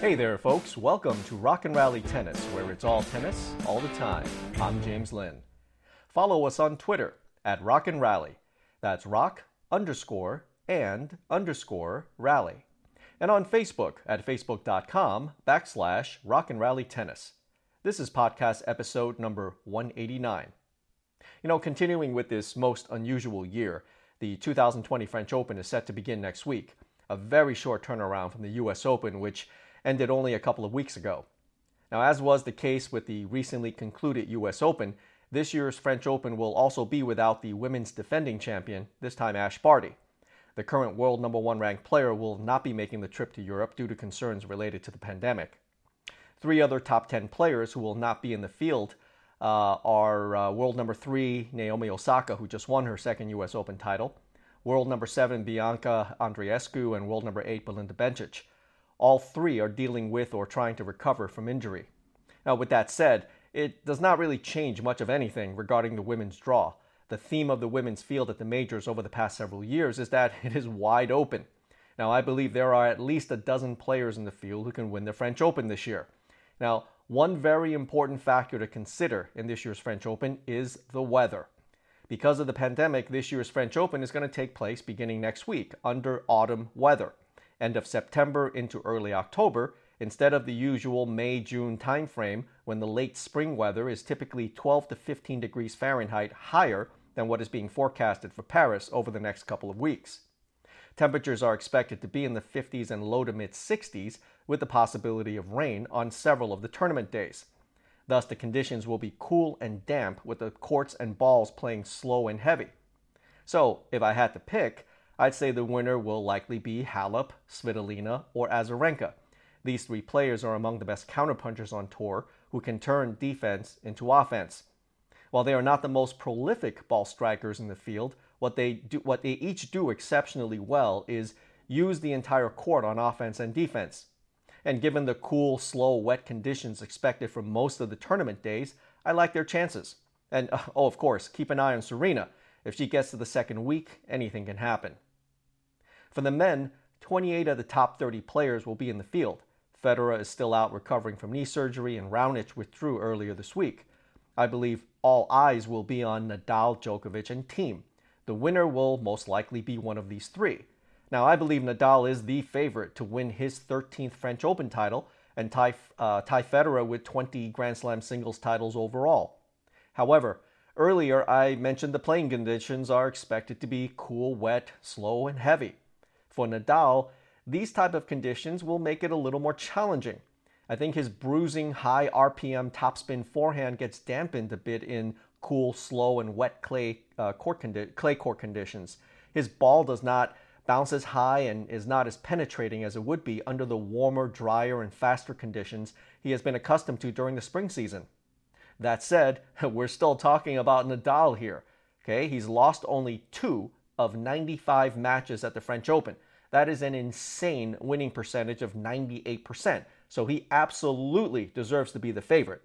Hey there, folks. Welcome to Rock and Rally Tennis, where it's all tennis all the time. I'm James Lynn. Follow us on Twitter at Rock and Rally. That's rock underscore and underscore rally. And on Facebook at facebook.com backslash rock and rally tennis. This is podcast episode number 189. You know, continuing with this most unusual year, the 2020 French Open is set to begin next week, a very short turnaround from the US Open, which ended only a couple of weeks ago. Now, as was the case with the recently concluded US Open, this year's French Open will also be without the women's defending champion, this time Ash Barty. The current world number one ranked player will not be making the trip to Europe due to concerns related to the pandemic. Three other top 10 players who will not be in the field uh, are uh, world number three, Naomi Osaka, who just won her second U.S. Open title, world number seven, Bianca Andreescu, and world number eight, Belinda Bencic. All three are dealing with or trying to recover from injury. Now, with that said, it does not really change much of anything regarding the women's draw. The theme of the women's field at the majors over the past several years is that it is wide open. Now, I believe there are at least a dozen players in the field who can win the French Open this year. Now, one very important factor to consider in this year's French Open is the weather. Because of the pandemic, this year's French Open is going to take place beginning next week under autumn weather end of September into early October, instead of the usual May June timeframe when the late spring weather is typically 12 to 15 degrees Fahrenheit higher than what is being forecasted for Paris over the next couple of weeks. Temperatures are expected to be in the 50s and low to mid 60s with the possibility of rain on several of the tournament days. Thus, the conditions will be cool and damp with the courts and balls playing slow and heavy. So, if I had to pick, I'd say the winner will likely be Halep, Svitolina, or Azarenka. These three players are among the best counterpunchers on tour who can turn defense into offense. While they are not the most prolific ball strikers in the field, what they do what they each do exceptionally well is use the entire court on offense and defense. And given the cool, slow, wet conditions expected for most of the tournament days, I like their chances. And oh, of course, keep an eye on Serena. If she gets to the second week, anything can happen. For the men, 28 of the top 30 players will be in the field. Federer is still out recovering from knee surgery, and Raonic withdrew earlier this week. I believe all eyes will be on Nadal, Djokovic, and Thiem. The winner will most likely be one of these three. Now, I believe Nadal is the favorite to win his 13th French Open title and tie, uh, tie Federer with 20 Grand Slam singles titles overall. However, earlier I mentioned the playing conditions are expected to be cool, wet, slow, and heavy. For Nadal, these type of conditions will make it a little more challenging. I think his bruising, high RPM topspin forehand gets dampened a bit in cool, slow, and wet clay uh, court condi- clay court conditions. His ball does not bounce as high and is not as penetrating as it would be under the warmer, drier, and faster conditions he has been accustomed to during the spring season. That said, we're still talking about Nadal here. Okay, he's lost only two of 95 matches at the French Open. That is an insane winning percentage of 98%. So he absolutely deserves to be the favorite.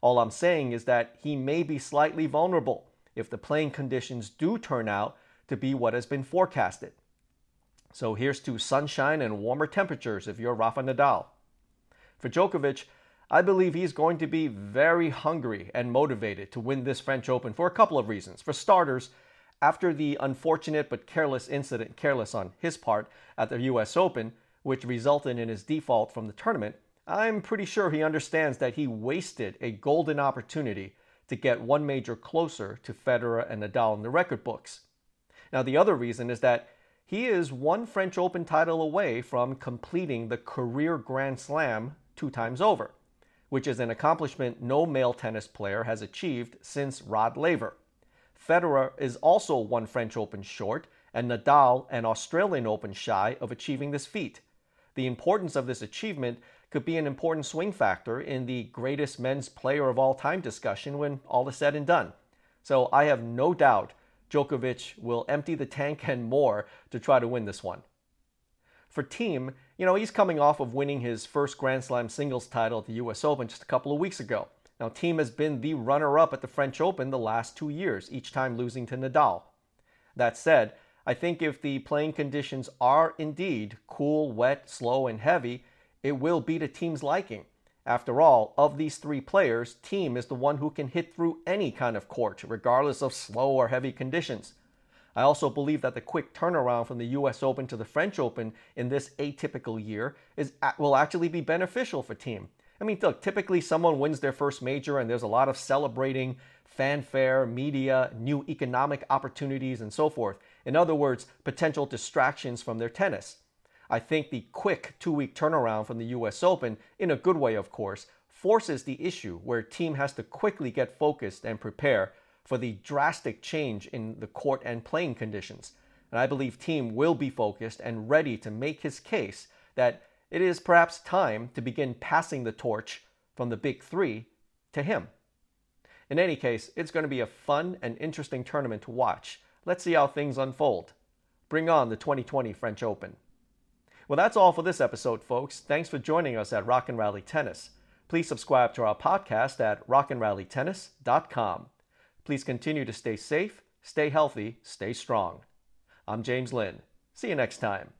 All I'm saying is that he may be slightly vulnerable if the playing conditions do turn out to be what has been forecasted. So here's to sunshine and warmer temperatures if you're Rafa Nadal. For Djokovic, I believe he's going to be very hungry and motivated to win this French Open for a couple of reasons. For starters, after the unfortunate but careless incident, careless on his part, at the US Open, which resulted in his default from the tournament, I'm pretty sure he understands that he wasted a golden opportunity to get one major closer to Federer and Nadal in the record books. Now, the other reason is that he is one French Open title away from completing the career Grand Slam two times over, which is an accomplishment no male tennis player has achieved since Rod Laver. Federer is also one French Open short, and Nadal an Australian Open shy of achieving this feat. The importance of this achievement could be an important swing factor in the greatest men's player of all time discussion when all is said and done. So I have no doubt Djokovic will empty the tank and more to try to win this one. For Thiem, you know, he's coming off of winning his first Grand Slam singles title at the US Open just a couple of weeks ago. Now, Thiem has been the runner up at the French Open the last two years, each time losing to Nadal. That said, I think if the playing conditions are indeed cool, wet, slow, and heavy, it will be to Thiem's liking. After all, of these three players, Thiem is the one who can hit through any kind of court, regardless of slow or heavy conditions. I also believe that the quick turnaround from the US Open to the French Open in this atypical year is will actually be beneficial for Thiem. I mean, look, typically someone wins their first major and there's a lot of celebrating, fanfare, media, new economic opportunities, and so forth. In other words, potential distractions from their tennis. I think the quick two week turnaround from the US Open, in a good way, of course, forces the issue where Thiem has to quickly get focused and prepare for the drastic change in the court and playing conditions. And I believe Thiem will be focused and ready to make his case that it is perhaps time to begin passing the torch from the big three to him. In any case, it's going to be a fun and interesting tournament to watch. Let's see how things unfold. Bring on the 2020 French Open. Well, that's all for this episode, folks. Thanks for joining us at Rock and Rally Tennis. Please subscribe to our podcast at rockandrallytennis.com. Please continue to stay safe, stay healthy, stay strong. I'm James Lynn. See you next time.